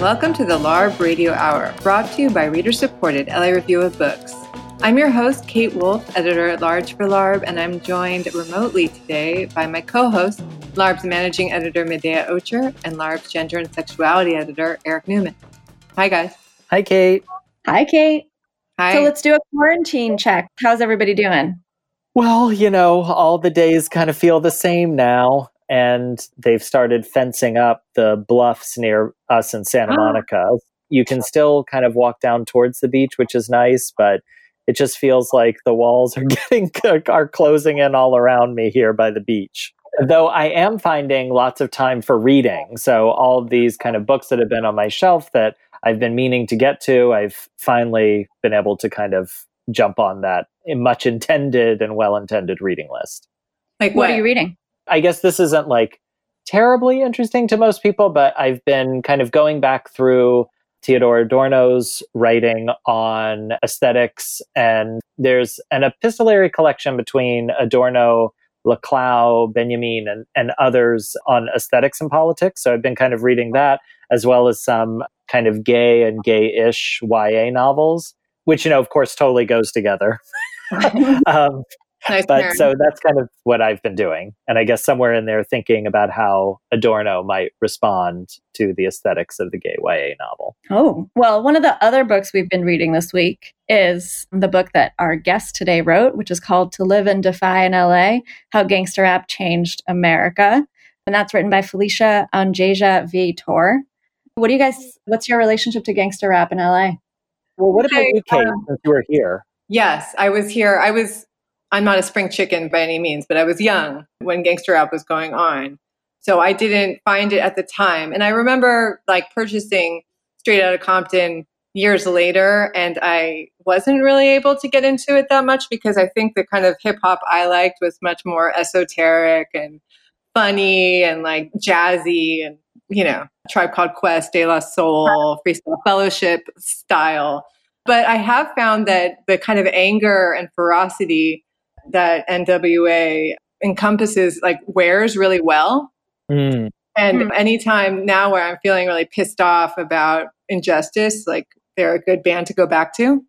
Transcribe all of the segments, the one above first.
and welcome to the LARB Radio Hour, brought to you by reader supported LA Review of Books. I'm your host, Kate Wolf, editor at large for LARB, and I'm joined remotely today by my co host, LARB's managing editor, Medaya Ocher, and LARB's gender and sexuality editor, Eric Newman. Hi, guys. Hi, Kate. Hi, Kate. Hi. So let's do a quarantine check. How's everybody doing? Well, you know, all the days kind of feel the same now. And they've started fencing up the bluffs near us in Santa Ah. Monica. You can still kind of walk down towards the beach, which is nice, but it just feels like the walls are getting are closing in all around me here by the beach. Though I am finding lots of time for reading. So all of these kind of books that have been on my shelf that I've been meaning to get to, I've finally been able to kind of jump on that much intended and well intended reading list. like What are you reading? I guess this isn't like terribly interesting to most people, but I've been kind of going back through Theodore Adorno's writing on aesthetics, and there's an epistolary collection between Adorno, Laclau, Benjamin, and, and others on aesthetics and politics. So I've been kind of reading that, as well as some kind of gay and gay ish YA novels, which, you know, of course, totally goes together. um, Nice but pairing. so that's kind of what I've been doing. And I guess somewhere in there thinking about how Adorno might respond to the aesthetics of the gay YA novel. Oh, well, one of the other books we've been reading this week is the book that our guest today wrote, which is called To Live and Defy in LA How Gangster Rap Changed America. And that's written by Felicia Angeja Viator. What do you guys, what's your relationship to gangster rap in LA? Well, what about Okay, you, Kate, um, since you were here? Yes, I was here. I was, I'm not a spring chicken by any means, but I was young when gangster rap was going on. So I didn't find it at the time. And I remember like purchasing Straight Outta Compton years later, and I wasn't really able to get into it that much because I think the kind of hip hop I liked was much more esoteric and funny and like jazzy and, you know, Tribe Called Quest, De La Soul, Freestyle Fellowship style. But I have found that the kind of anger and ferocity that NWA encompasses like wears really well. Mm, And Hmm. anytime now where I'm feeling really pissed off about injustice, like they're a good band to go back to.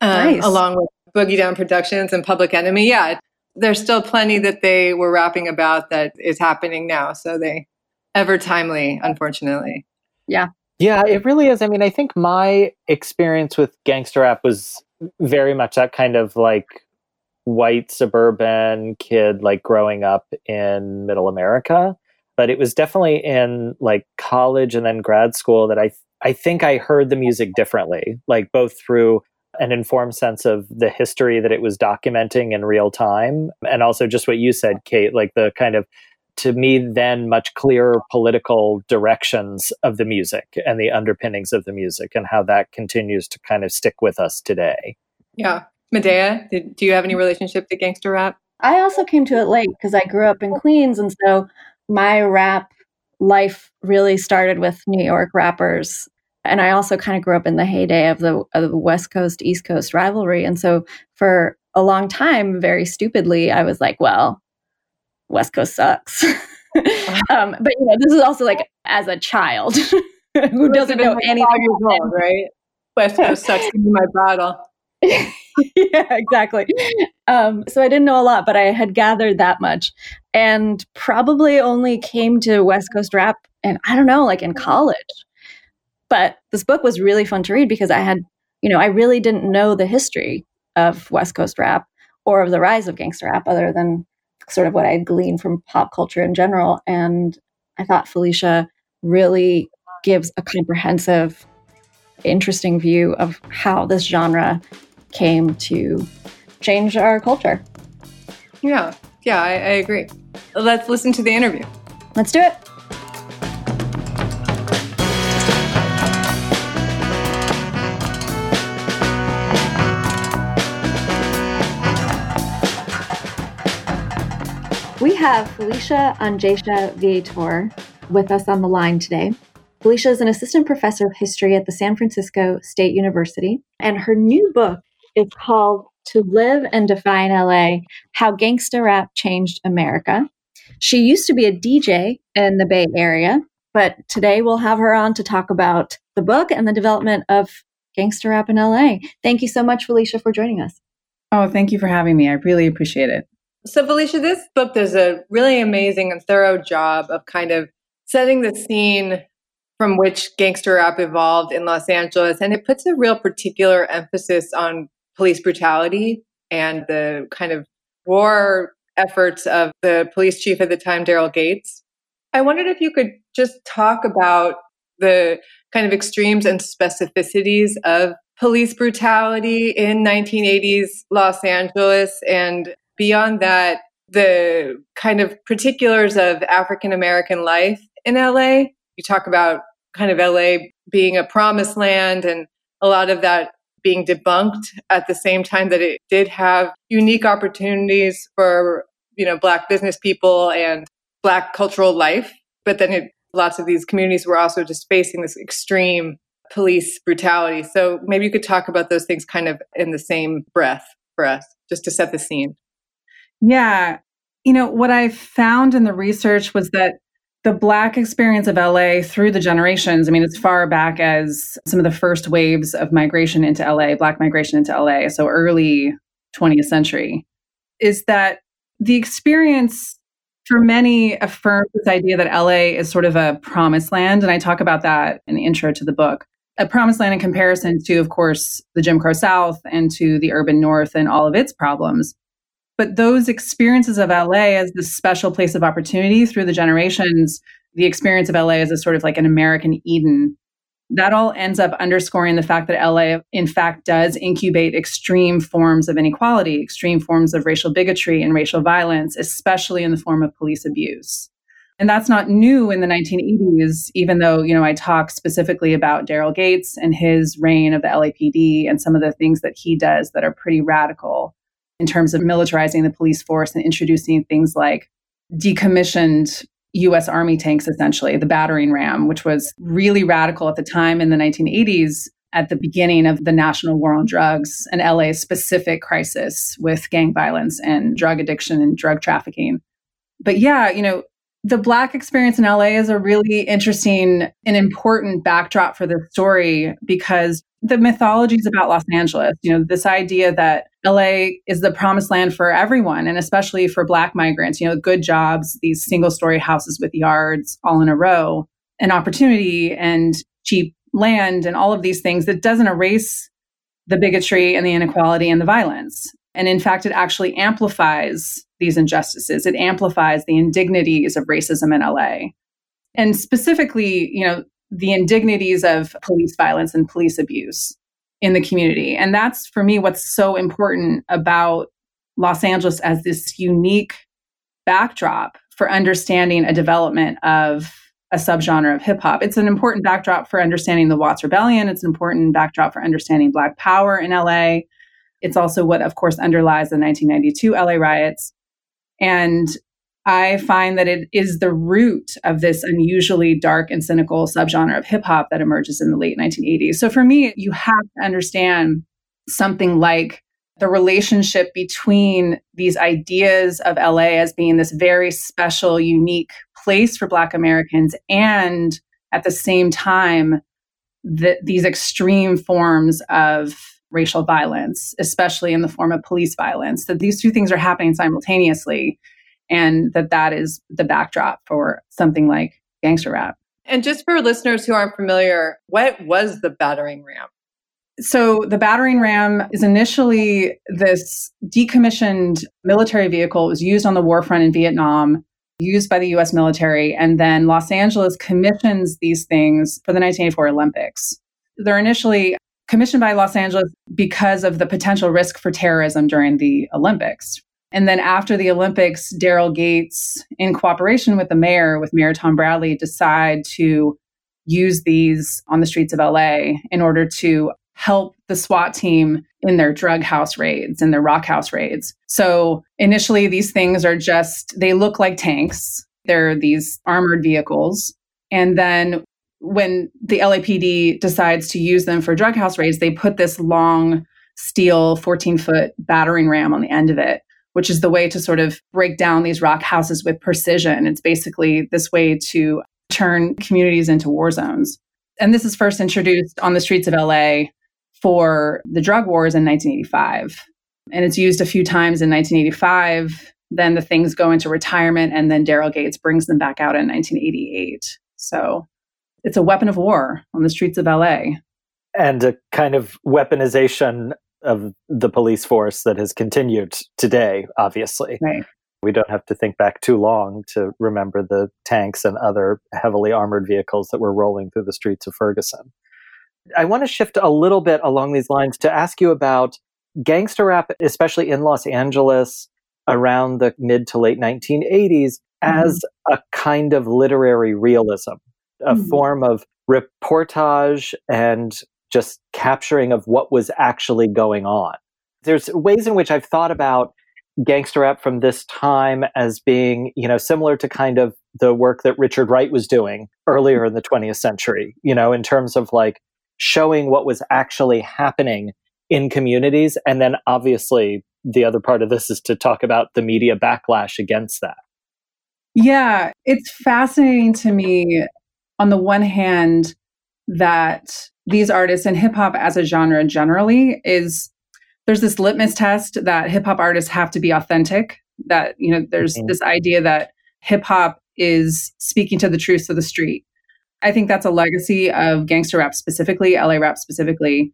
Um, Nice. Along with Boogie Down Productions and Public Enemy. Yeah, there's still plenty that they were rapping about that is happening now. So they ever timely, unfortunately. Yeah. Yeah, it really is. I mean, I think my experience with gangster rap was very much that kind of like white suburban kid, like growing up in middle America. But it was definitely in like college and then grad school that I I think I heard the music differently, like both through an informed sense of the history that it was documenting in real time, and also just what you said, Kate, like the kind of to me then much clearer political directions of the music and the underpinnings of the music and how that continues to kind of stick with us today. Yeah. Medaya, did, do you have any relationship to gangster rap? I also came to it late because I grew up in Queens. And so my rap life really started with New York rappers. And I also kind of grew up in the heyday of the, of the West Coast, East Coast rivalry. And so for a long time, very stupidly, I was like, well, West Coast sucks. um, but you know, this is also like as a child who doesn't know anything. Old, right? West Coast sucks to be my battle. yeah, exactly. Um, so I didn't know a lot, but I had gathered that much, and probably only came to West Coast rap, and I don't know, like in college. But this book was really fun to read because I had, you know, I really didn't know the history of West Coast rap or of the rise of gangster rap, other than sort of what I had gleaned from pop culture in general. And I thought Felicia really gives a comprehensive, interesting view of how this genre came to change our culture. Yeah, yeah, I, I agree. Let's listen to the interview. Let's do it. We have Felicia Angeja Viator with us on the line today. Felicia is an assistant professor of history at the San Francisco State University, and her new book is called To Live and Defy in LA How Gangsta Rap Changed America. She used to be a DJ in the Bay Area, But today we'll have her on to talk about the book and the development of gangster rap in LA. Thank you so much, Felicia, for joining us. Oh, thank you for having me. I really appreciate it. So, Felicia, this book does a really amazing and thorough job of kind of setting the scene from which gangster rap evolved in Los Angeles. And it puts a real particular emphasis on police brutality and the kind of war efforts of the police chief at the time, Daryl Gates. I wondered if you could just talk about the kind of extremes and specificities of police brutality in 1980s Los Angeles and beyond that the kind of particulars of African American life in LA. You talk about kind of LA being a promised land and a lot of that being debunked at the same time that it did have unique opportunities for, you know, black business people and black cultural life. But then it, lots of these communities were also just facing this extreme police brutality. So maybe you could talk about those things kind of in the same breath for us, just to set the scene. Yeah. You know, what I found in the research was that the Black experience of LA through the generations, I mean, as far back as some of the first waves of migration into LA, Black migration into LA, so early 20th century, is that the experience for many affirms this idea that LA is sort of a promised land. And I talk about that in the intro to the book. A promised land in comparison to, of course, the Jim Crow South and to the urban North and all of its problems. But those experiences of LA as this special place of opportunity through the generations, the experience of LA as a sort of like an American Eden, that all ends up underscoring the fact that LA, in fact, does incubate extreme forms of inequality, extreme forms of racial bigotry and racial violence, especially in the form of police abuse. And that's not new in the 1980s, even though, you know, I talk specifically about Daryl Gates and his reign of the LAPD and some of the things that he does that are pretty radical in terms of militarizing the police force and introducing things like decommissioned US Army tanks, essentially, the battering ram, which was really radical at the time in the 1980s at the beginning of the national war on drugs and LA's specific crisis with gang violence and drug addiction and drug trafficking. But yeah, you know, the Black experience in LA is a really interesting and important backdrop for this story because the mythologies about Los Angeles, you know, this idea that LA is the promised land for everyone and especially for black migrants, you know, good jobs, these single story houses with yards all in a row, and opportunity and cheap land and all of these things that doesn't erase the bigotry and the inequality and the violence. And in fact, it actually amplifies these injustices. It amplifies the indignities of racism in LA. And specifically, you know, the indignities of police violence and police abuse in the community. And that's for me what's so important about Los Angeles as this unique backdrop for understanding a development of a subgenre of hip hop. It's an important backdrop for understanding the Watts Rebellion. It's an important backdrop for understanding Black Power in LA. It's also what, of course, underlies the 1992 LA riots. And I find that it is the root of this unusually dark and cynical subgenre of hip hop that emerges in the late 1980s. So for me, you have to understand something like the relationship between these ideas of LA as being this very special, unique place for Black Americans and at the same time, the, these extreme forms of racial violence, especially in the form of police violence, that these two things are happening simultaneously and that that is the backdrop for something like gangster rap. And just for listeners who aren't familiar, what was the battering ram? So, the battering ram is initially this decommissioned military vehicle. It was used on the war front in Vietnam, used by the US military. And then Los Angeles commissions these things for the 1984 Olympics. They're initially commissioned by Los Angeles because of the potential risk for terrorism during the Olympics. And then after the Olympics, Daryl Gates, in cooperation with the mayor, with Mayor Tom Bradley, decide to use these on the streets of LA in order to help the SWAT team in their drug house raids and their rock house raids. So initially, these things are just, they look like tanks. They're these armored vehicles. And then when the LAPD decides to use them for drug house raids, they put this long steel 14 foot battering ram on the end of it which is the way to sort of break down these rock houses with precision. It's basically this way to turn communities into war zones. And this is first introduced on the streets of LA for the drug wars in 1985. And it's used a few times in 1985. Then the things go into retirement, and then Daryl Gates brings them back out in 1988. So it's a weapon of war on the streets of LA. And a kind of weaponization of the police force that has continued today, obviously. Right. We don't have to think back too long to remember the tanks and other heavily armored vehicles that were rolling through the streets of Ferguson. I want to shift a little bit along these lines to ask you about gangster rap, especially in Los Angeles around the mid to late 1980s, as mm-hmm. a kind of literary realism, a mm-hmm. form of reportage and just capturing of what was actually going on. There's ways in which I've thought about gangster rap from this time as being, you know, similar to kind of the work that Richard Wright was doing earlier in the 20th century, you know, in terms of like showing what was actually happening in communities. And then obviously the other part of this is to talk about the media backlash against that. Yeah, it's fascinating to me on the one hand that these artists and hip hop as a genre generally is there's this litmus test that hip hop artists have to be authentic. That, you know, there's mm-hmm. this idea that hip hop is speaking to the truths of the street. I think that's a legacy of gangster rap specifically, LA rap specifically.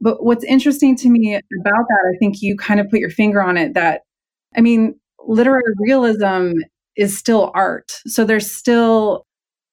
But what's interesting to me about that, I think you kind of put your finger on it that, I mean, literary realism is still art. So there's still,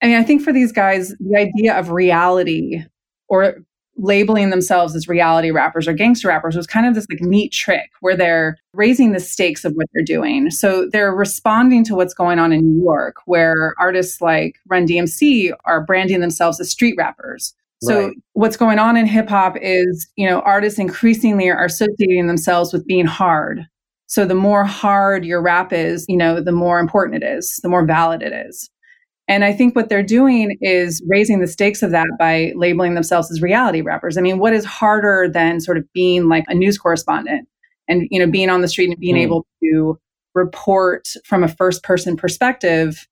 I mean, I think for these guys, the idea of reality or labeling themselves as reality rappers or gangster rappers was kind of this like neat trick where they're raising the stakes of what they're doing. So they're responding to what's going on in New York, where artists like Run DMC are branding themselves as street rappers. So right. what's going on in hip hop is, you know, artists increasingly are associating themselves with being hard. So the more hard your rap is, you know, the more important it is, the more valid it is. And I think what they're doing is raising the stakes of that by labeling themselves as reality rappers. I mean, what is harder than sort of being like a news correspondent and, you know, being on the street and being mm. able to report from a first person perspective?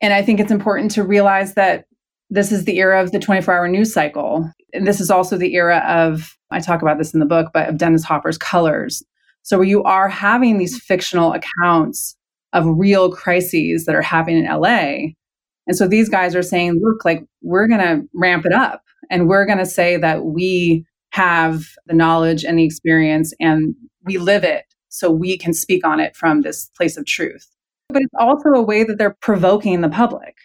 And I think it's important to realize that this is the era of the 24 hour news cycle. And this is also the era of, I talk about this in the book, but of Dennis Hopper's colors. So where you are having these fictional accounts of real crises that are happening in LA and so these guys are saying, look, like we're going to ramp it up and we're going to say that we have the knowledge and the experience and we live it so we can speak on it from this place of truth. But it's also a way that they're provoking the public.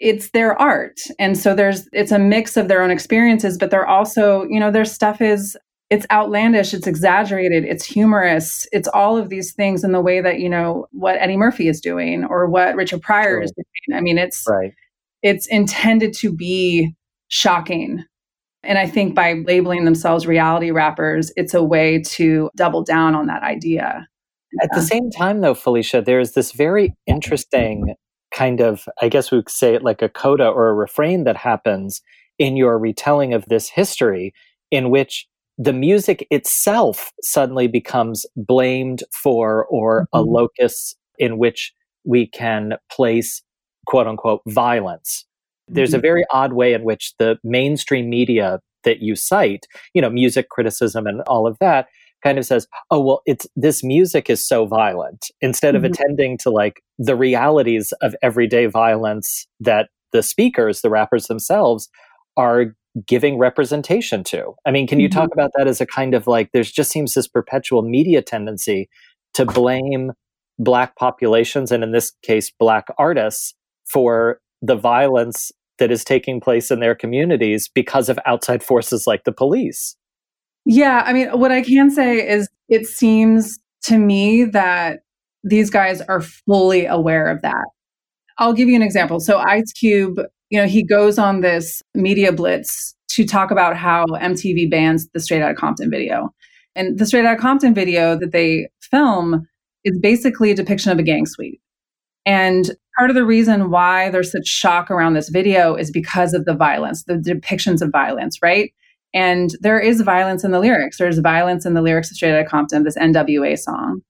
It's their art. And so there's it's a mix of their own experiences, but they're also, you know, their stuff is it's outlandish, it's exaggerated, it's humorous, it's all of these things in the way that, you know, what Eddie Murphy is doing or what Richard Pryor is doing. I mean, it's right. it's intended to be shocking. And I think by labeling themselves reality rappers, it's a way to double down on that idea. At the same time, though, Felicia, there's this very interesting kind of, I guess we could say it like a coda or a refrain that happens in your retelling of this history, in which the music itself suddenly becomes blamed for or mm-hmm. a locus in which we can place quote unquote violence. Mm-hmm. There's a mm-hmm. very odd way in which the mainstream media that you cite, you know, music criticism and all of that kind of says, oh, well, it's this music is so violent instead mm-hmm. of attending to like the realities of everyday violence that the speakers, the rappers themselves are giving representation to. I mean, can you mm-hmm. talk about that as a kind of like, there's just seems this perpetual media tendency to blame Black populations, and in this case, Black artists, for the violence that is taking place in their communities because of outside forces like the police. Yeah, I mean, what I can say is it seems to me that these guys are fully aware of that. I'll give you an example. So Ice Cube you know, he goes on this media blitz to talk about how MTV bans the Straight Outta Compton video. And the Straight Outta Compton video that they film is basically a depiction of a gang sweep. And part of the reason why there's such shock around this video is because of the violence, the depictions of violence, right? And there is violence in the lyrics. There's violence in the lyrics of Straight Outta Compton, this NWA song.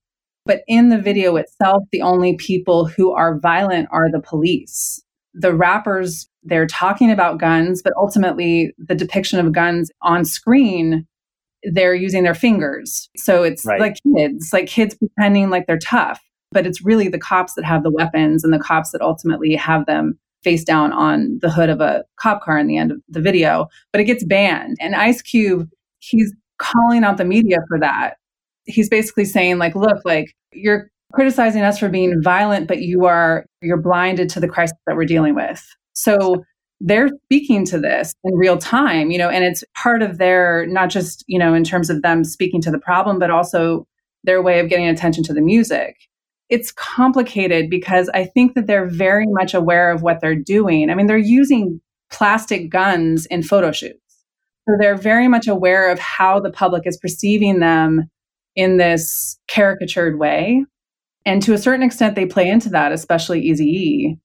But in the video itself, the only people who are violent are the police the rappers, they're talking about guns, but ultimately the depiction of guns on screen, they're using their fingers. So it's Right. like kids, like kids pretending like they're tough, but it's really the cops that have the weapons and the cops that ultimately have them face down on the hood of a cop car in the end of the video. But it gets banned. And Ice Cube, he's calling out the media for that. He's basically saying, like, look, like, you're criticizing us for being violent, but you are you're blinded to the crisis that we're dealing with. So they're speaking to this in real time, you know, and it's part of their not just, you know, in terms of them speaking to the problem, but also their way of getting attention to the music. It's complicated because I think that they're very much aware of what they're doing. I mean, they're using plastic guns in photo shoots. So they're very much aware of how the public is perceiving them in this caricatured way. And to a certain extent, they play into that, especially Easy E,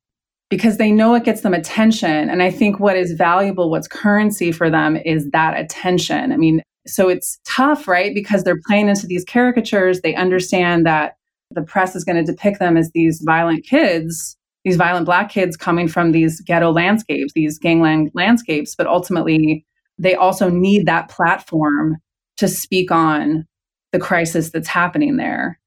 because they know it gets them attention. And I think what is valuable, what's currency for them is that attention. I mean, so it's tough, right? Because they're playing into these caricatures. They understand that the press is going to depict them as these violent kids, these violent black kids coming from these ghetto landscapes, these gangland landscapes. But ultimately, they also need that platform to speak on the crisis that's happening there.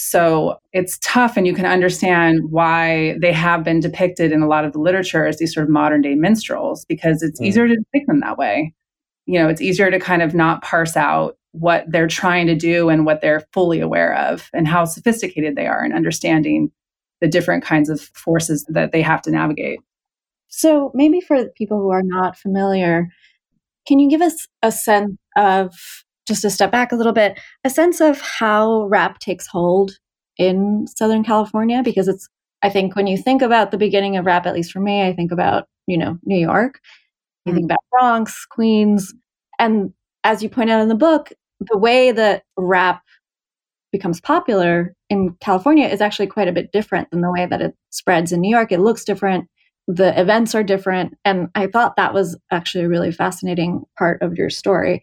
So it's tough, and you can understand why they have been depicted in a lot of the literature as these sort of modern day minstrels, because it's Mm. easier to depict them that way. You know, it's easier to kind of not parse out what they're trying to do and what they're fully aware of and how sophisticated they are in understanding the different kinds of forces that they have to navigate. So, maybe for people who are not familiar, can you give us a sense of, just to step back a little bit, a sense of how rap takes hold in Southern California? Because it's, I think when you think about the beginning of rap, at least for me, I think about, you know, New York, you mm. think about Bronx, Queens. And as you point out in the book, the way that rap becomes popular in California is actually quite a bit different than the way that it spreads in New York. It looks different the events are different. And I thought that was actually a really fascinating part of your story.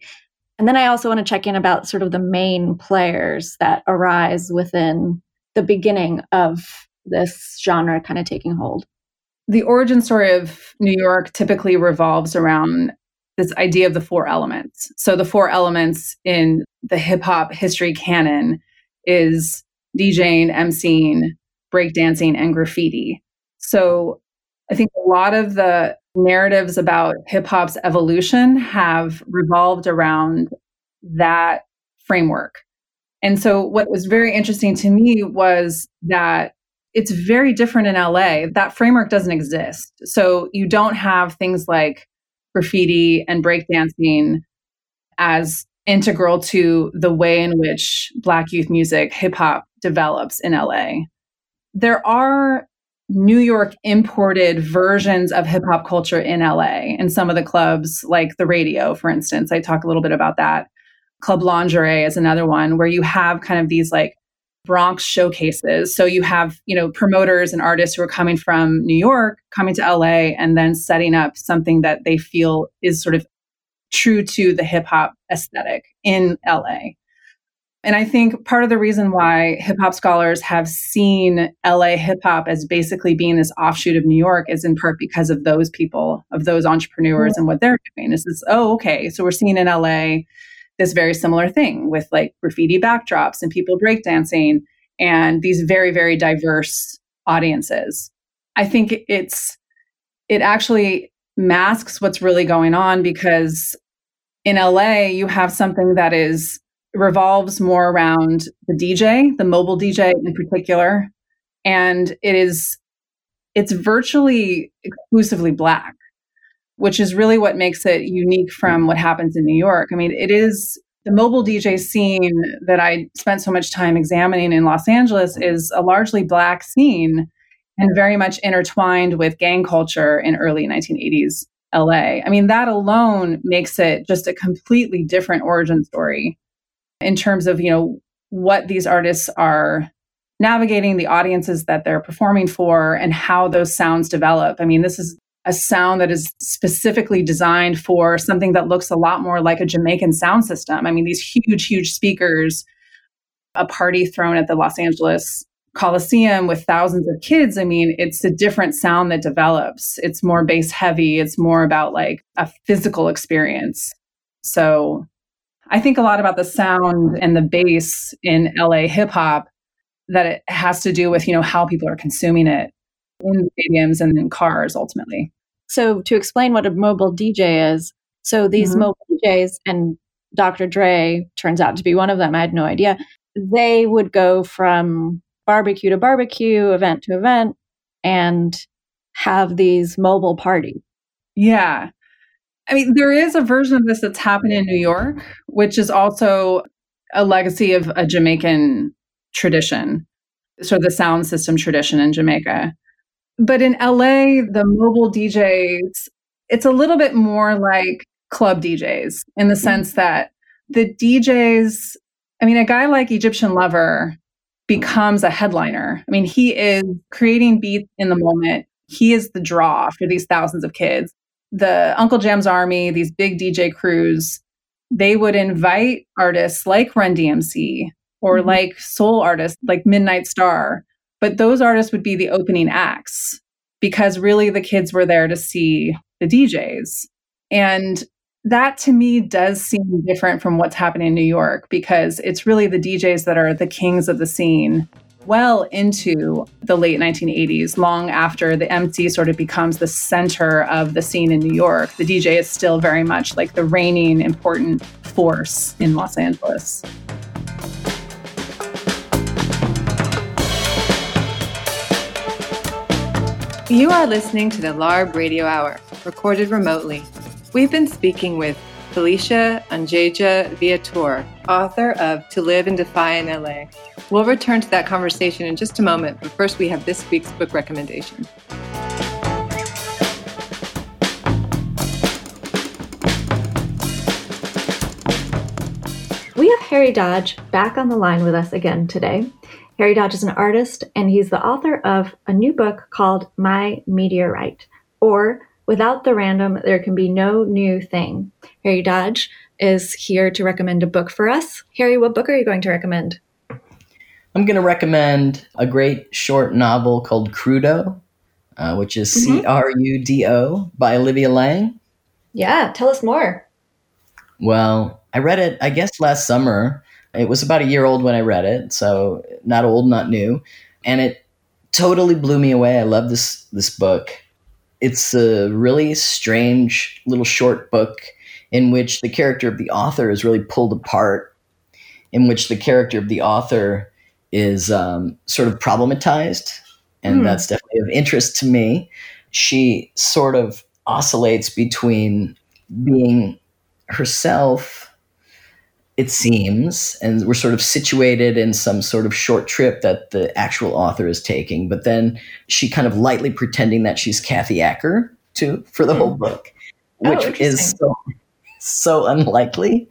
And then I also want to check in about sort of the main players that arise within the beginning of this genre kind of taking hold. The origin story of New York typically revolves around this idea of the four elements. So the four elements in the hip hop history canon is DJing, MCing, breakdancing, and graffiti. So I think a lot of the narratives about hip hop's evolution have revolved around that framework. And so, what was very interesting to me was that it's very different in LA. That framework doesn't exist. So, you don't have things like graffiti and breakdancing as integral to the way in which Black youth music, hip hop develops in LA. There are New York imported versions of hip hop culture in LA in some of the clubs, like the radio, for instance. I talk a little bit about that. Club Lingerie is another one where you have kind of these like Bronx showcases. So you have, you know, promoters and artists who are coming from New York, coming to LA, and then setting up something that they feel is sort of true to the hip hop aesthetic in LA. And I think part of the reason why hip hop scholars have seen LA hip hop as basically being this offshoot of New York is in part because of those people, of those entrepreneurs and what they're doing. Is this, oh, okay, so we're seeing in LA this very similar thing with like graffiti backdrops and people breakdancing and these very, very diverse audiences. I think it's, it actually masks what's really going on because in LA, you have something that is revolves more around the DJ, the mobile DJ in particular, and it is it's virtually exclusively black, which is really what makes it unique from what happens in New York. I mean, it is the mobile DJ scene that I spent so much time examining in Los Angeles is a largely black scene and very much intertwined with gang culture in early 1980s LA. I mean, that alone makes it just a completely different origin story in terms of, you know, what these artists are navigating, the audiences that they're performing for, and how those sounds develop. I mean, this is a sound that is specifically designed for something that looks a lot more like a Jamaican sound system. I mean, these huge, huge speakers, a party thrown at the Los Angeles Coliseum with thousands of kids, I mean, it's a different sound that develops. It's more bass heavy. It's more about like a physical experience. So I think a lot about the sound and the bass in LA hip hop that it has to do with, you know, how people are consuming it in stadiums and in cars ultimately. So to explain what a mobile DJ is, so these mm-hmm. mobile DJs and Dr. Dre turns out to be one of them. I had no idea. They would go from barbecue to barbecue, event to event, and have these mobile parties. Yeah. I mean, there is a version of this that's happened in New York, which is also a legacy of a Jamaican tradition, sort of the sound system tradition in Jamaica. But in LA, the mobile DJs, it's a little bit more like club DJs in the sense that the DJs, I mean, a guy like Egyptian Lover becomes a headliner. I mean, he is creating beats in the moment. He is the draw for these thousands of kids. The Uncle Jam's Army, these big DJ crews, they would invite artists like Run DMC or mm-hmm. like soul artists like Midnight Star, but those artists would be the opening acts because really the kids were there to see the DJs. And that to me does seem different from what's happening in New York because it's really the DJs that are the kings of the scene well into the late 1980s, long after the MC sort of becomes the center of the scene in New York. The DJ is still very much like the reigning important force in Los Angeles. You are listening to the LARB Radio Hour, recorded remotely We've been speaking with Felicia Angeja Viator, author of To Live and Defy in LA. We'll return to that conversation in just a moment, but first we have this week's book recommendation. We have Harry Dodge back on the line with us again today. Harry Dodge is an artist, and he's the author of a new book called My Meteorite, or Without the random, there can be no new thing. Harry Dodge is here to recommend a book for us. Harry, what book are you going to recommend? I'm going to recommend a great short novel called Crudo, uh, which is mm-hmm. C R U D O by Olivia Laing. Yeah, tell us more. Well, I read it, I guess, last summer. It was about a year old when I read it, so not old, not new. And it totally blew me away. I love this this book it's a really strange little short book in which the character of the author is really pulled apart, in which the character of the author is um, sort of problematized. And mm. that's definitely of interest to me. She sort of oscillates between being herself it seems, and we're sort of situated in some sort of short trip that the actual author is taking. But then she kind of lightly pretending that she's Kathy Acker too for the whole hmm. book, oh, which oh, is so, so unlikely.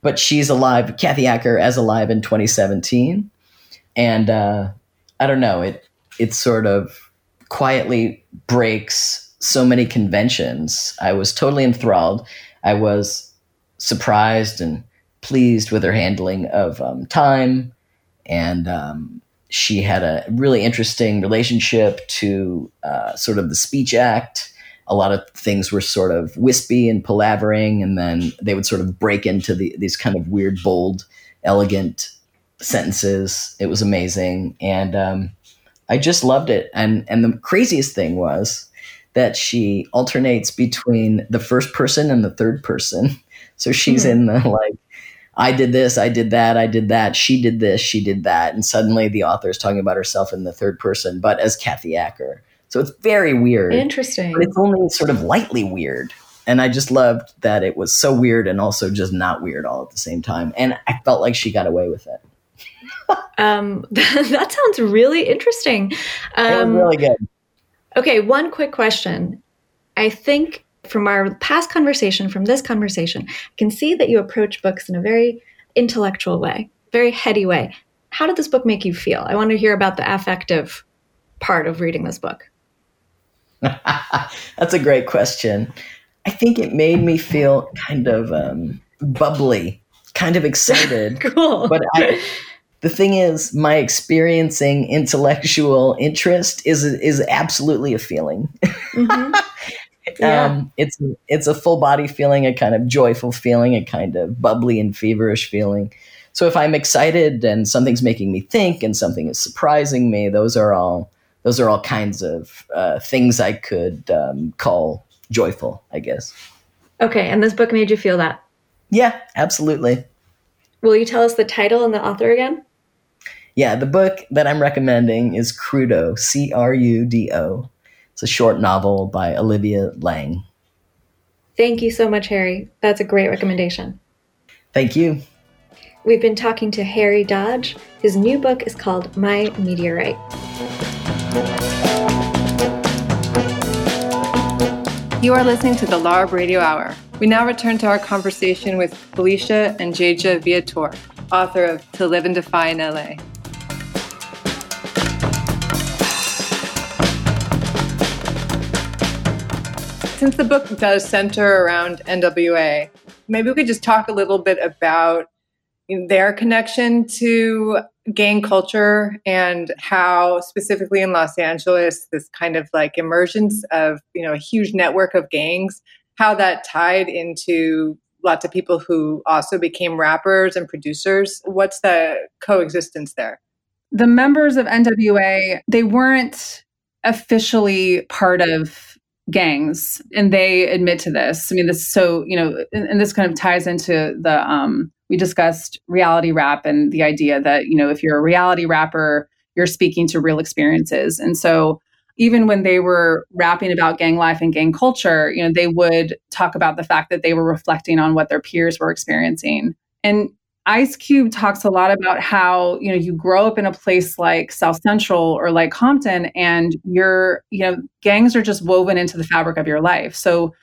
But she's alive, Kathy Acker as alive in 2017, and uh, I don't know. It it sort of quietly breaks so many conventions. I was totally enthralled. I was surprised and pleased with her handling of um, time, and um, she had a really interesting relationship to uh, sort of the speech act. A lot of things were sort of wispy and palavering, and then they would sort of break into the, these kind of weird, bold, elegant sentences. It was amazing, and um, I just loved it. And and the craziest thing was that she alternates between the first person and the third person. So she's mm-hmm. in the like I did this, I did that, I did that, she did this, she did that. And suddenly the author is talking about herself in the third person, but as Kathy Acker. So it's very weird. Interesting. But it's only sort of lightly weird. And I just loved that it was so weird and also just not weird all at the same time. And I felt like she got away with it. um, that sounds really interesting. Um, um, really good. Okay, one quick question. I think from our past conversation, from this conversation, I can see that you approach books in a very intellectual way, very heady way. How did this book make you feel? I want to hear about the affective part of reading this book. That's a great question. I think it made me feel kind of um, bubbly, kind of excited. cool. But I, the thing is, my experiencing intellectual interest is is absolutely a feeling. Mm-hmm. yeah. um, it's it's a full body feeling, a kind of joyful feeling, a kind of bubbly and feverish feeling. So if I'm excited and something's making me think and something is surprising me, those are all those are all kinds of uh, things I could um, call joyful, I guess. Okay, and this book made you feel that? Yeah, absolutely. Will you tell us the title and the author again? Yeah, the book that I'm recommending is Crudo, C R U D O. It's a short novel by Olivia Laing. Thank you so much, Harry. That's a great recommendation. Thank you. We've been talking to Harry Dodge. His new book is called My Meteorite. You are listening to the LARB Radio Hour. We now return to our conversation with Felicia Angeja Viator, author of To Live and Defy in LA. since the book does center around NWA, maybe we could just talk a little bit about their connection to gang culture and how specifically in Los Angeles this kind of like emergence of you know a huge network of gangs how that tied into lots of people who also became rappers and producers. What's the coexistence there? The members of NWA they weren't officially part of gangs and they admit to this. I mean this so you know and, and, this kind of ties into the um we discussed reality rap and the idea that you know if you're a reality rapper you're speaking to real experiences and so even when they were rapping about gang life and gang culture you know they would talk about the fact that they were reflecting on what their peers were experiencing and Ice Cube talks a lot about how, you know, you grow up in a place like South Central or like Compton and you're, you know, gangs are just woven into the fabric of your life. So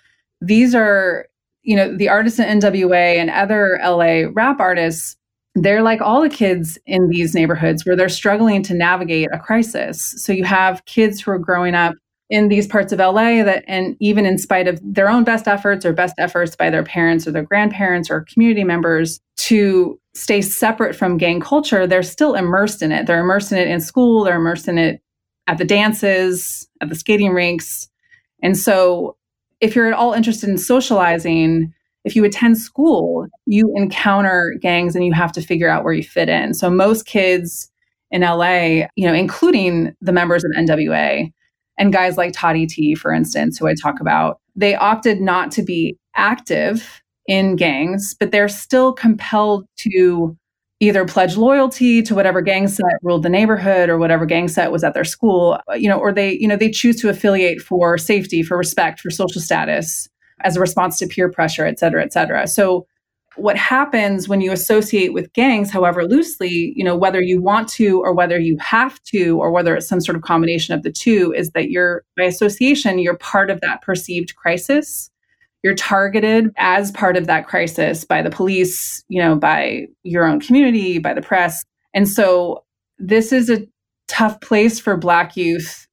these are, you know, the artists in NWA and other LA rap artists, they're like all the kids in these neighborhoods where they're struggling to navigate a crisis. So you have kids who are growing up in these parts of LA that and even in spite of their own best efforts or best efforts by their parents or their grandparents or community members to stay separate from gang culture, they're still immersed in it. They're immersed in it in school, they're immersed in it at the dances, at the skating rinks. And so if you're at all interested in socializing, if you attend school, you encounter gangs and you have to figure out where you fit in. So most kids in LA, you know, including the members of NWA, and guys like Toddy Tee, for instance, who I talk about, they opted not to be active in gangs, but they're still compelled to either pledge loyalty to whatever gang set ruled the neighborhood or whatever gang set was at their school, you know, or they, you know, they choose to affiliate for safety, for respect, for social status as a response to peer pressure, et cetera, et cetera. So what happens when you associate with gangs, however loosely, you know, whether you want to or whether you have to or whether it's some sort of combination of the two, is that you're by association, you're part of that perceived crisis. You're targeted as part of that crisis by the police, you know, by your own community, by the press. And so this is a tough place for Black youth,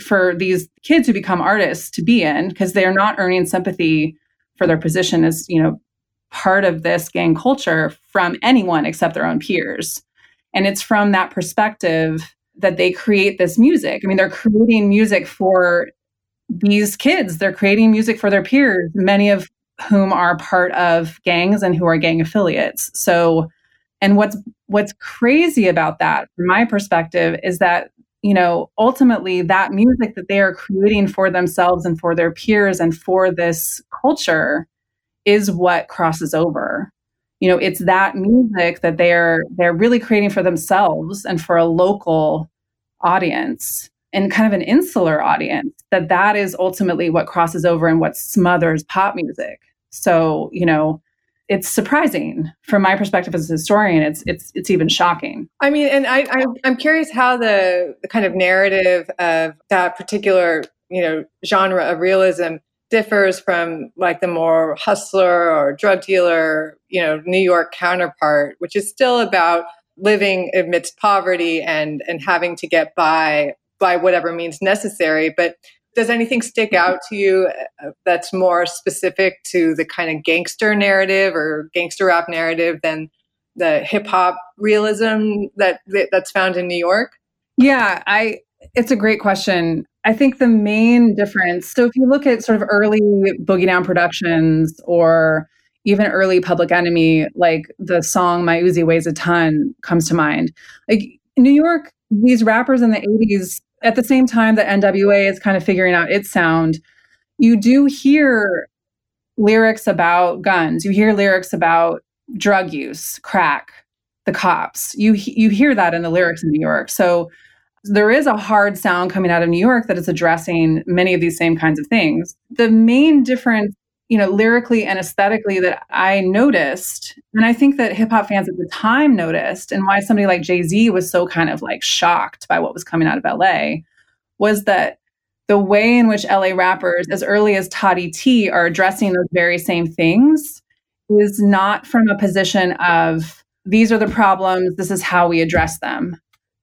for these kids who become artists to be in, because they're not earning sympathy for their position as, you know, part of this gang culture from anyone except their own peers. And it's from that perspective that they create this music. I mean, they're creating music for these kids, they're creating music for their peers, many of whom are part of gangs and who are gang affiliates. So, and what's what's crazy about that from my perspective is that you know ultimately that music that they are creating for themselves and for their peers and for this culture is what crosses over you know it's that music that they're they're really creating for themselves and for a local audience and kind of an insular audience that that is ultimately what crosses over and what smothers pop music. So you know it's surprising from my perspective as a historian it's it's it's even shocking. I mean and i, I i'm curious how the the kind of narrative of that particular you know genre of realism differs from like the more hustler or drug dealer, you know, New York counterpart, which is still about living amidst poverty and and having to get by by whatever means necessary. But does anything stick out to you uh, that's more specific to the kind of gangster narrative or gangster rap narrative than the hip hop realism that that's found in New York? Yeah, I it's a great question. I think the main difference, so if you look at sort of early Boogie Down productions or even early Public Enemy, like the song My Uzi Weighs a Ton comes to mind. Like New York, these rappers in the 80s, at the same time that NWA is kind of figuring out its sound, you do hear lyrics about guns. You hear lyrics about drug use, crack, the cops. You you hear that in the lyrics in New York. So there is a hard sound coming out of New York that is addressing many of these same kinds of things. The main difference, you know, lyrically and aesthetically that I noticed, and I think that hip hop fans at the time noticed, and why somebody like Jay Z was so kind of like shocked by what was coming out of LA, was that the way in which LA rappers, as early as Toddy Tee, are addressing those very same things is not from a position of these are the problems, this is how we address them.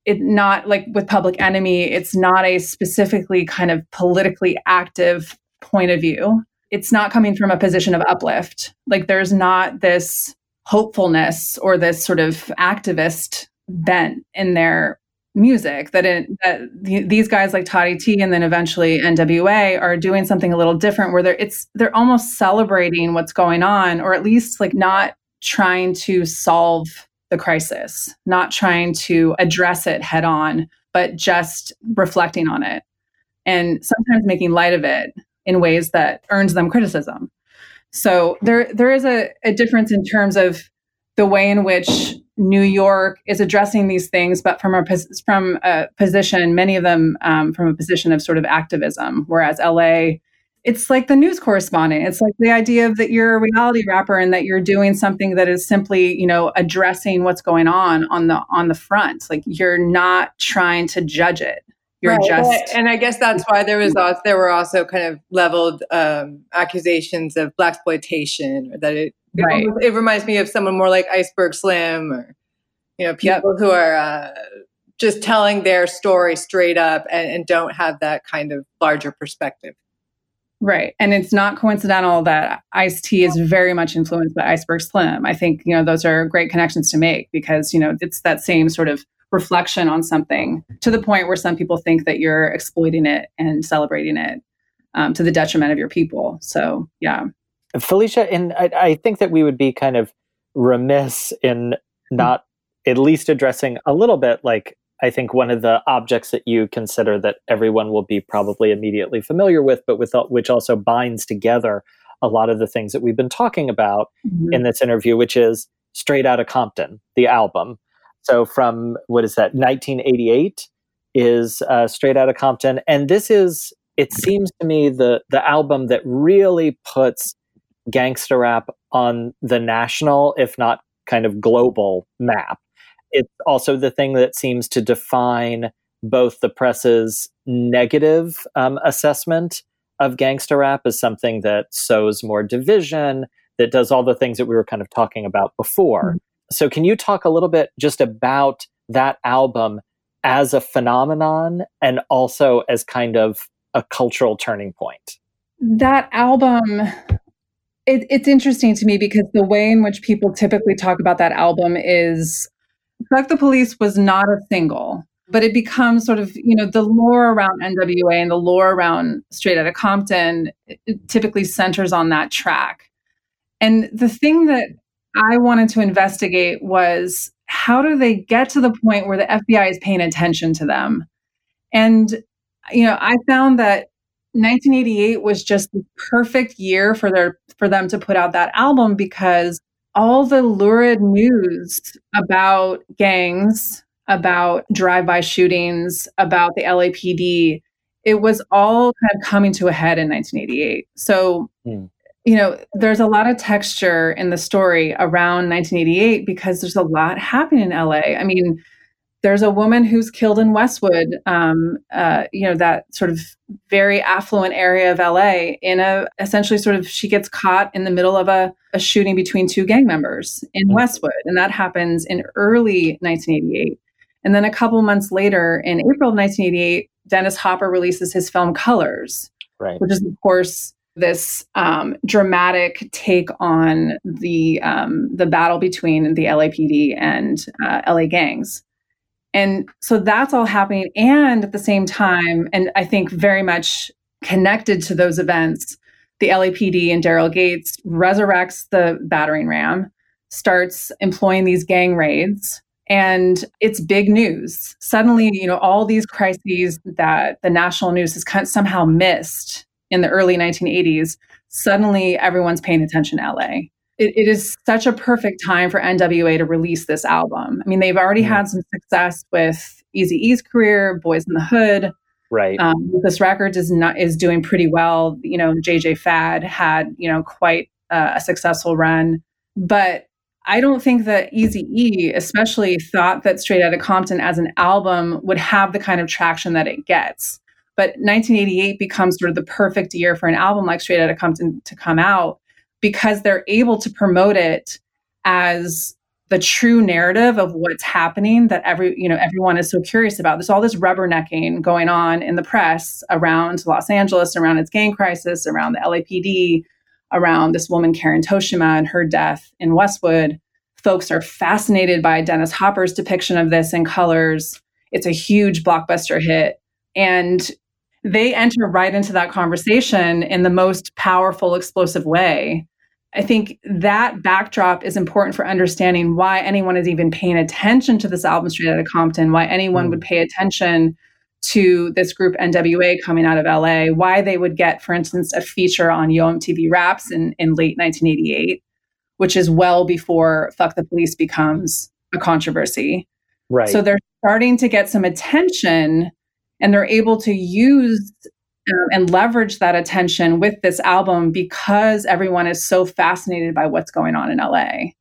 It not like with Public Enemy, it's not a specifically kind of politically active point of view. It's not coming from a position of uplift. Like there's not this hopefulness or this sort of activist bent in their music that it, that these guys like Toddy Tee and then eventually NWA are doing something a little different where they're it's they're almost celebrating what's going on or at least like not trying to solve the crisis, not trying to address it head on, but just reflecting on it and sometimes making light of it in ways that earns them criticism. So there there is a, a difference in terms of the way in which New York is addressing these things, but from a from a position, many of them um, from a position of sort of activism, whereas LA, it's like the news correspondent. It's like the idea of that you're a reality rapper and that you're doing something that is simply, you know, addressing what's going on on the on the front. Like you're not trying to judge it. You're right. just, and I guess that's why there was also, there were also kind of leveled um, accusations of black exploitation, or that it Right. It, reminds me of someone more like Iceberg Slim or, you know, people who are uh, just telling their story straight up and, and don't have that kind of larger perspective. Right. And it's not coincidental that Ice T is very much influenced by Iceberg Slim. I think, you know, those are great connections to make because, you know, it's that same sort of reflection on something to the point where some people think that you're exploiting it and celebrating it um, to the detriment of your people. So, yeah. Felicia, and I, I, think that we would be kind of remiss in not at least addressing a little bit like I think one of the objects that you consider that everyone will be probably immediately familiar with, but with which also binds together a lot of the things that we've been talking about mm-hmm. in this interview, which is Straight Outta Compton, the album. So from what is that, 1988 is uh, Straight Outta Compton, and this is it seems to me the the album that really puts gangster rap on the national, if not kind of global map. It's also the thing that seems to define both the press's negative um, assessment of gangster rap as something that sows more division, that does all the things that we were kind of talking about before. Mm-hmm. So, can you talk a little bit just about that album as a phenomenon and also as kind of a cultural turning point? That album it, it's interesting to me because the way in which people typically talk about that album is Fuck the Police was not a single, but it becomes sort of, you know, the lore around NWA and the lore around Straight Outta Compton typically centers on that track. And the thing that I wanted to investigate was how do they get to the point where the FBI is paying attention to them? And, you know, I found that 1988 was just the perfect year for their for them to put out that album because all the lurid news about gangs, about drive-by shootings, about the LAPD, it was all kind of coming to a head in 1988. So, mm. You know, there's a lot of texture in the story around 1988 because there's a lot happening in LA. I mean, there's a woman who's killed in Westwood, um, uh, you know, that sort of very affluent area of LA, in a essentially sort of she gets caught in the middle of a, a shooting between two gang members in mm-hmm. Westwood. And that happens in early 1988. And then a couple months later, in April of 1988, Dennis Hopper releases his film Colors, right. which is, of course, this um, dramatic take on the um, the battle between the LAPD and uh, LA gangs. And so that's all happening. And at the same time, and I think very much connected to those events, the LAPD and Daryl Gates resurrects the battering ram, starts employing these gang raids, and it's big news. Suddenly, you know, all these crises that the national news has kind of somehow missed in the early 1980s, suddenly everyone's paying attention to LA. It, it is such a perfect time for NWA to release this album. I mean, they've already mm-hmm. had some success with Eazy-E's career, Boys in the Hood. Right. Um, this record is not is doing pretty well. You know, JJ Fad had you know quite uh, a successful run, but I don't think that Easy E, especially, thought that Straight Outta Compton as an album would have the kind of traction that it gets. But 1988 becomes sort of the perfect year for an album like Straight Outta Compton to come out because they're able to promote it as the true narrative of what's happening that every you know everyone is so curious about. There's all this rubbernecking going on in the press around Los Angeles, around its gang crisis, around the LAPD, around this woman Karen Toshima and her death in Westwood. Folks are fascinated by Dennis Hopper's depiction of this in colors. It's a huge blockbuster hit. And they enter right into that conversation in the most powerful, explosive way. I think that backdrop is important for understanding why anyone is even paying attention to this album straight out of Compton, why anyone mm. would pay attention to this group NWA coming out of LA, why they would get, for instance, a feature on Yo MTV Raps in, in late 1988, which is well before Fuck the Police becomes a controversy. Right. So they're starting to get some attention and they're able to use um, and leverage that attention with this album because everyone is so fascinated by what's going on in LA.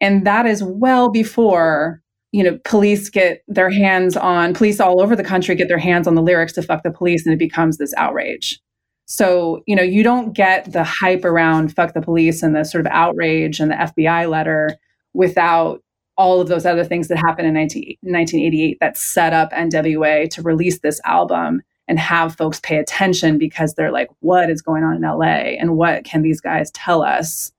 And that is well before, you know, police get their hands on, police all over the country get their hands on the lyrics to fuck the police and it becomes this outrage. So, you know, you don't get the hype around fuck the police and the sort of outrage and the FBI letter without all of those other things that happened in 19, 1988 that set up NWA to release this album and have folks pay attention because they're like, what is going on in LA? And what can these guys tell us?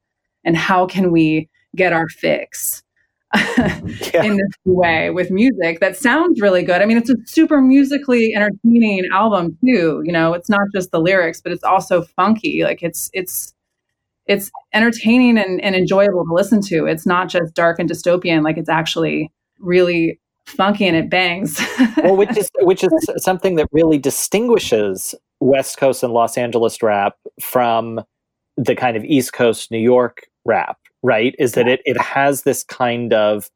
And how can we get our fix yeah. in this way with music that sounds really good? I mean, it's a super musically entertaining album too. You know, it's not just the lyrics, but it's also funky. Like it's it's it's entertaining and, and enjoyable to listen to. It's not just dark and dystopian, like it's actually really funky and it bangs. well, which is which is something that really distinguishes West Coast and Los Angeles rap from the kind of East Coast New York rap, right? Is that it it has this kind of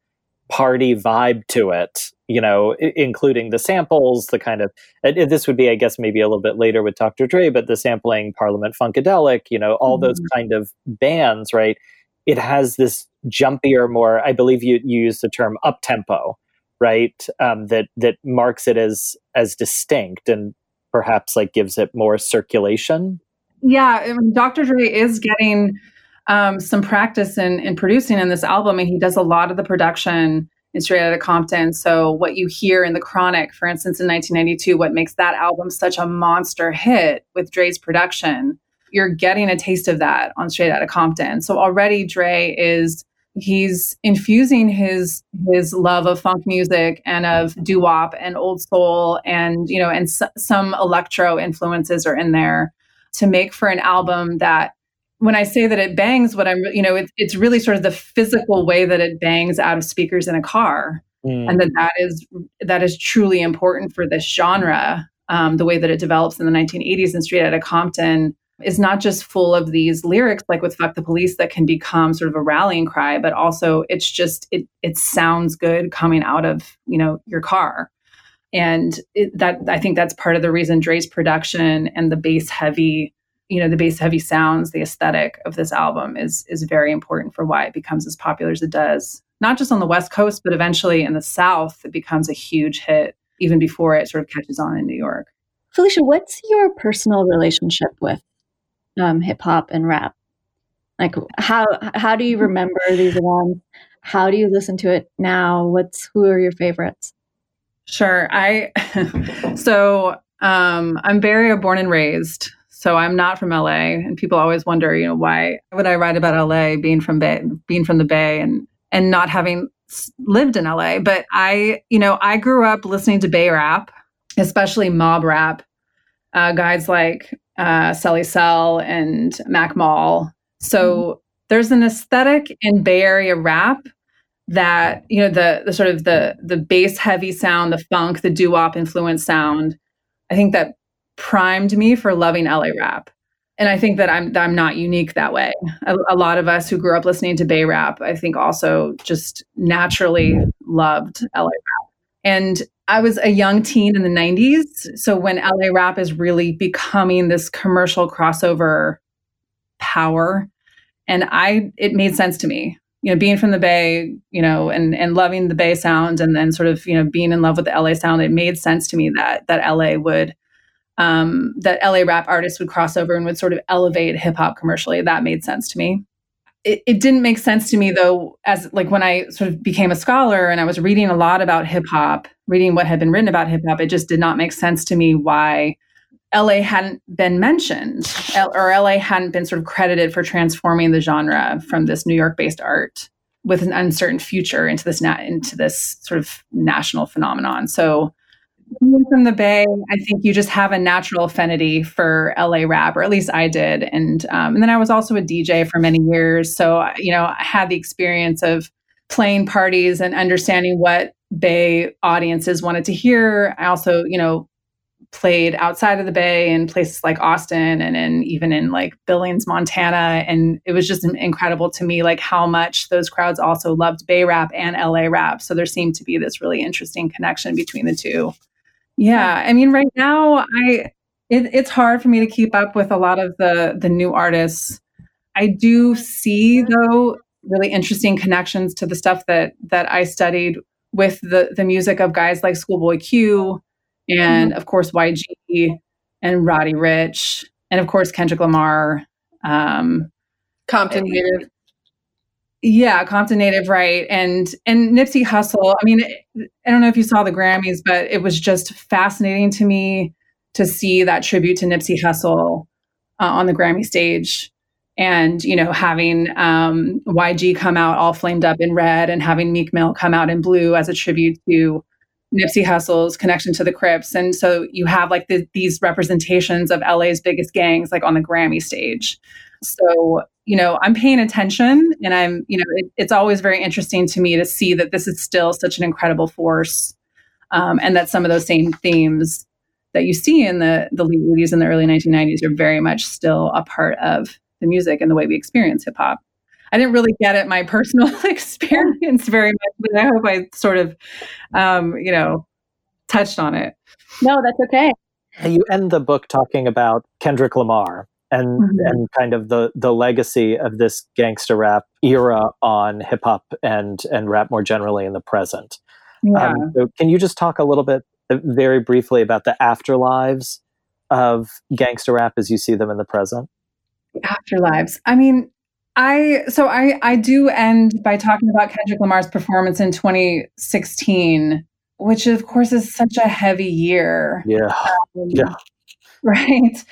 party vibe to it you know, I- including the samples, the kind of this would be, I guess, maybe a little bit later with Dr. Dre, but the sampling Parliament Funkadelic, you know, all mm-hmm. those kind of bands, right? It has this jumpier, more. I believe you, you use the term up tempo, right? Um, that that marks it as as distinct and perhaps like gives it more circulation. Yeah, I mean, Dr. Dre is getting um, some practice in in producing in this album, and he does a lot of the production in Straight Outta Compton. So what you hear in The Chronic, for instance, in 1992, what makes that album such a monster hit with Dre's production, you're getting a taste of that on Straight Outta Compton. So already Dre is he's infusing his his love of funk music and of doo wop and old soul and you know and s- some electro influences are in there to make for an album that when I say that it bangs, what I'm, you know, it, it's really sort of the physical way that it bangs out of speakers in a car, mm. and that that is that is truly important for this genre. Um, the way that it develops in the 1980s and Straight Outta Compton is not just full of these lyrics like with "fuck the police" that can become sort of a rallying cry, but also it's just it it sounds good coming out of you know your car, and it, that I think that's part of the reason Dre's production and the bass heavy you know the bass heavy sounds the aesthetic of this album is is very important for why it becomes as popular as it does not just on the west coast but eventually in the south it becomes a huge hit even before it sort of catches on in new york. Felicia what's your personal relationship with um, hip-hop and rap? Like how how do you remember these events? How do you listen to it now? What's who are your favorites? Sure i so um, i'm very born and raised So I'm not from LA, and people always wonder, you know, why would I write about LA being from Bay, being from the Bay, and and not having lived in LA? But I, you know, I grew up listening to Bay rap, especially mob rap, uh, guys like uh, Celly Cel and Mac Mall. So mm-hmm. there's an aesthetic in Bay Area rap that you know the the sort of the the bass heavy sound, the funk, the doo wop influence sound. I think that primed me for loving LA rap. And I think that I'm I'm not unique that way. A, a, lot of us who grew up listening to Bay rap, I think also just naturally loved LA rap. And I was a young teen in the 90s, so when LA rap is really becoming this commercial crossover power, and I it made sense to me. You know, being from the Bay, you know, and and loving the Bay sound, and then sort of you know being in love with the LA sound, it made sense to me that that LA would um, that LA rap artists would cross over and would sort of elevate hip hop commercially. That made sense to me. It, it, didn't make sense to me though, as like when I sort of became a scholar and I was reading a lot about hip hop, reading what had been written about hip hop, it just did not make sense to me why LA hadn't been mentioned or LA hadn't been sort of credited for transforming the genre from this New York based art with an uncertain future into this na- into this sort of national phenomenon. So from the Bay, I think you just have a natural affinity for LA rap, or at least I did. And um, and then I was also a DJ for many years, so you know I had the experience of playing parties and understanding what Bay audiences wanted to hear. I also, you know, played outside of the Bay in places like Austin and in even in like Billings, Montana. And it was just incredible to me, like how much those crowds also loved Bay rap and LA rap. So there seemed to be this really interesting connection between the two. Yeah, I mean, right now, I it, it's hard for me to keep up with a lot of the the new artists. I do see though really interesting connections to the stuff that that I studied with the the music of guys like Schoolboy Q, and mm-hmm. of course YG and Roddy Ricch and of course Kendrick Lamar, um, Compton native. Yeah, Compton native, right? And and Nipsey Hussle. I mean, I don't know if you saw the Grammys, but it was just fascinating to me to see that tribute to Nipsey Hussle uh, on the Grammy stage, and you know, having um, YG come out all flamed up in red, and having Meek Mill come out in blue as a tribute to Nipsey Hussle's connection to the Crips, and so you have like the, these representations of LA's biggest gangs, like on the Grammy stage. So you know, I'm paying attention and I'm, you know, it, it's always very interesting to me to see that this is still such an incredible force um, and that some of those same themes that you see in the, the late 80s and the early 1990s are very much still a part of the music and the way we experience hip hop. I didn't really get at my personal experience very much, but I hope I sort of, um, you know, touched on it. No, that's okay. You end the book talking about Kendrick Lamar and mm-hmm. and kind of the the legacy of this gangster rap era on hip hop and and rap more generally in the present. Yeah. Um, so can you just talk a little bit, uh, very briefly, about the afterlives of gangster rap as you see them in the present? Afterlives. I mean, I so I I do end by talking about Kendrick Lamar's performance in 2016, which of course is such a heavy year. Yeah. Um, yeah. Right.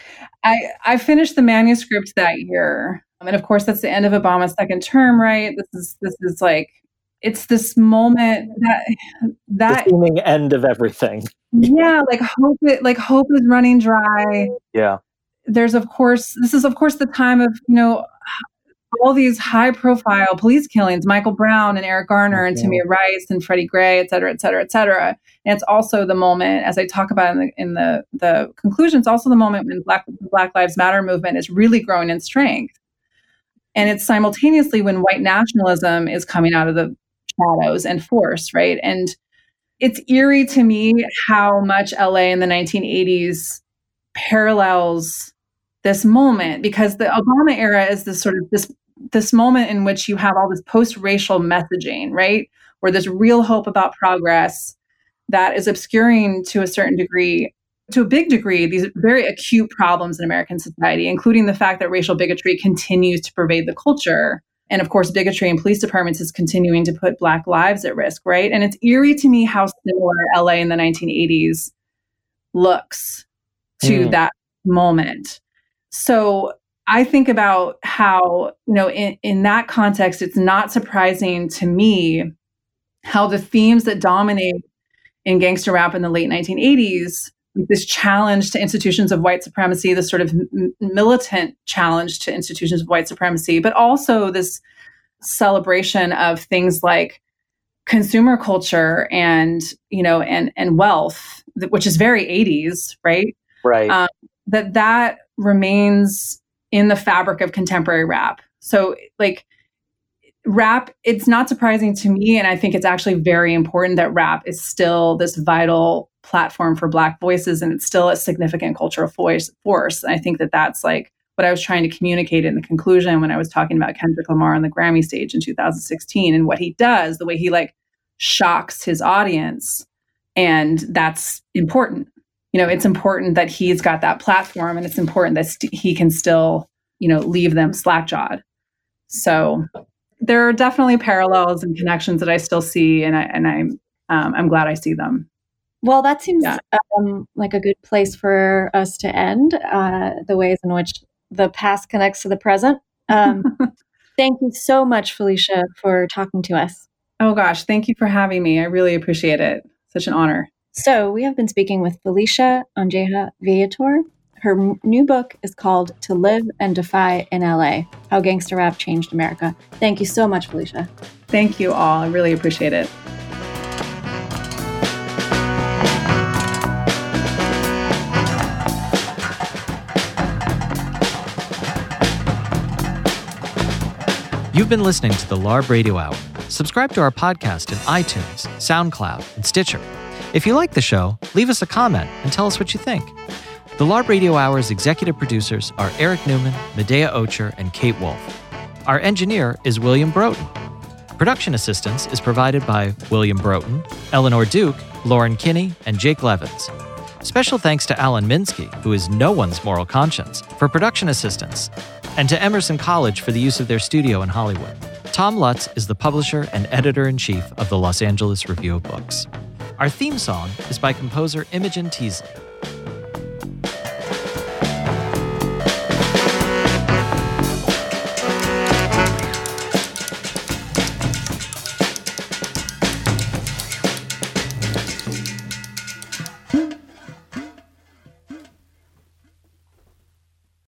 I, I finished the manuscript that year. And of course, that's the end of Obama's second term, right? This is this is like it's this moment that that the seeming end of everything. Yeah, like hope it like hope is running dry. Yeah. There's of course this is of course the time of you know all these high profile police killings, Michael Brown and Eric Garner and Tamir Rice and Freddie Gray, et cetera, et cetera, et cetera. And it's also the moment, as I talk about in the in the, the conclusion, it's also the moment when Black Black Lives Matter movement is really growing in strength. And it's simultaneously when white nationalism is coming out of the shadows and force, right? And it's eerie to me how much LA in the 1980s parallels this moment because the Obama era is this sort of this this moment in which you have all this post-racial messaging, right? Where there's real hope about progress that is obscuring to a certain degree, to a big degree, these very acute problems in American society, including the fact that racial bigotry continues to pervade the culture. And of course, bigotry in police departments is continuing to put Black lives at risk, right? And it's eerie to me how similar LA in the 1980s looks to mm. that moment so I think about how, you know, in, in that context, it's not surprising to me how the themes that dominate in gangster rap in the late 1980s, this challenge to institutions of white supremacy, this sort of m- militant challenge to institutions of white supremacy, but also this celebration of things like consumer culture and you know and and wealth which is very 80s right? Right. Um, that that remains in the fabric of contemporary rap so like rap it's not surprising to me and i think it's actually very important that rap is still this vital platform for black voices and it's still a significant cultural voice force and i think that that's like what I was trying to communicate in the conclusion when I was talking about Kendrick Lamar on the Grammy stage in 2016 and what he does, the way he like shocks his audience. And that's important. You know, it's important that he's got that platform and it's important that st- he can still, you know, leave them slack-jawed. So there are definitely parallels and connections that I still see, and I and I'm um, I'm glad I see them. Well, that seems yeah. um, like a good place for us to end. Uh, the ways in which the past connects to the present. Um, thank you so much, Felicia, for talking to us. Oh, gosh. Thank you for having me. I really appreciate it. Such an honor. So, we have been speaking with Felicia Angeja Viator. Her m- new book is called To Live and Defy in LA How Gangster Rap Changed America. Thank you so much, Felicia. Thank you all. I really appreciate it. You've been listening to the LARB Radio Hour. Subscribe to our podcast in iTunes, SoundCloud, and Stitcher. If you like the show, leave us a comment and tell us what you think. The LARB Radio Hour's executive producers are Eric Newman, Medaya Ocher, and Kate Wolf. Our engineer is William Broughton. Production assistance is provided by William Broughton, Eleanor Duke, Lauren Kinney, and Jake Levins. Special thanks to Alan Minsky, who is no one's moral conscience, for production assistance and to Emerson College for the use of their studio in Hollywood. Tom Lutz is the publisher and editor in chief of the Los Angeles Review of Books. Our theme song is by composer Imogen Teasley.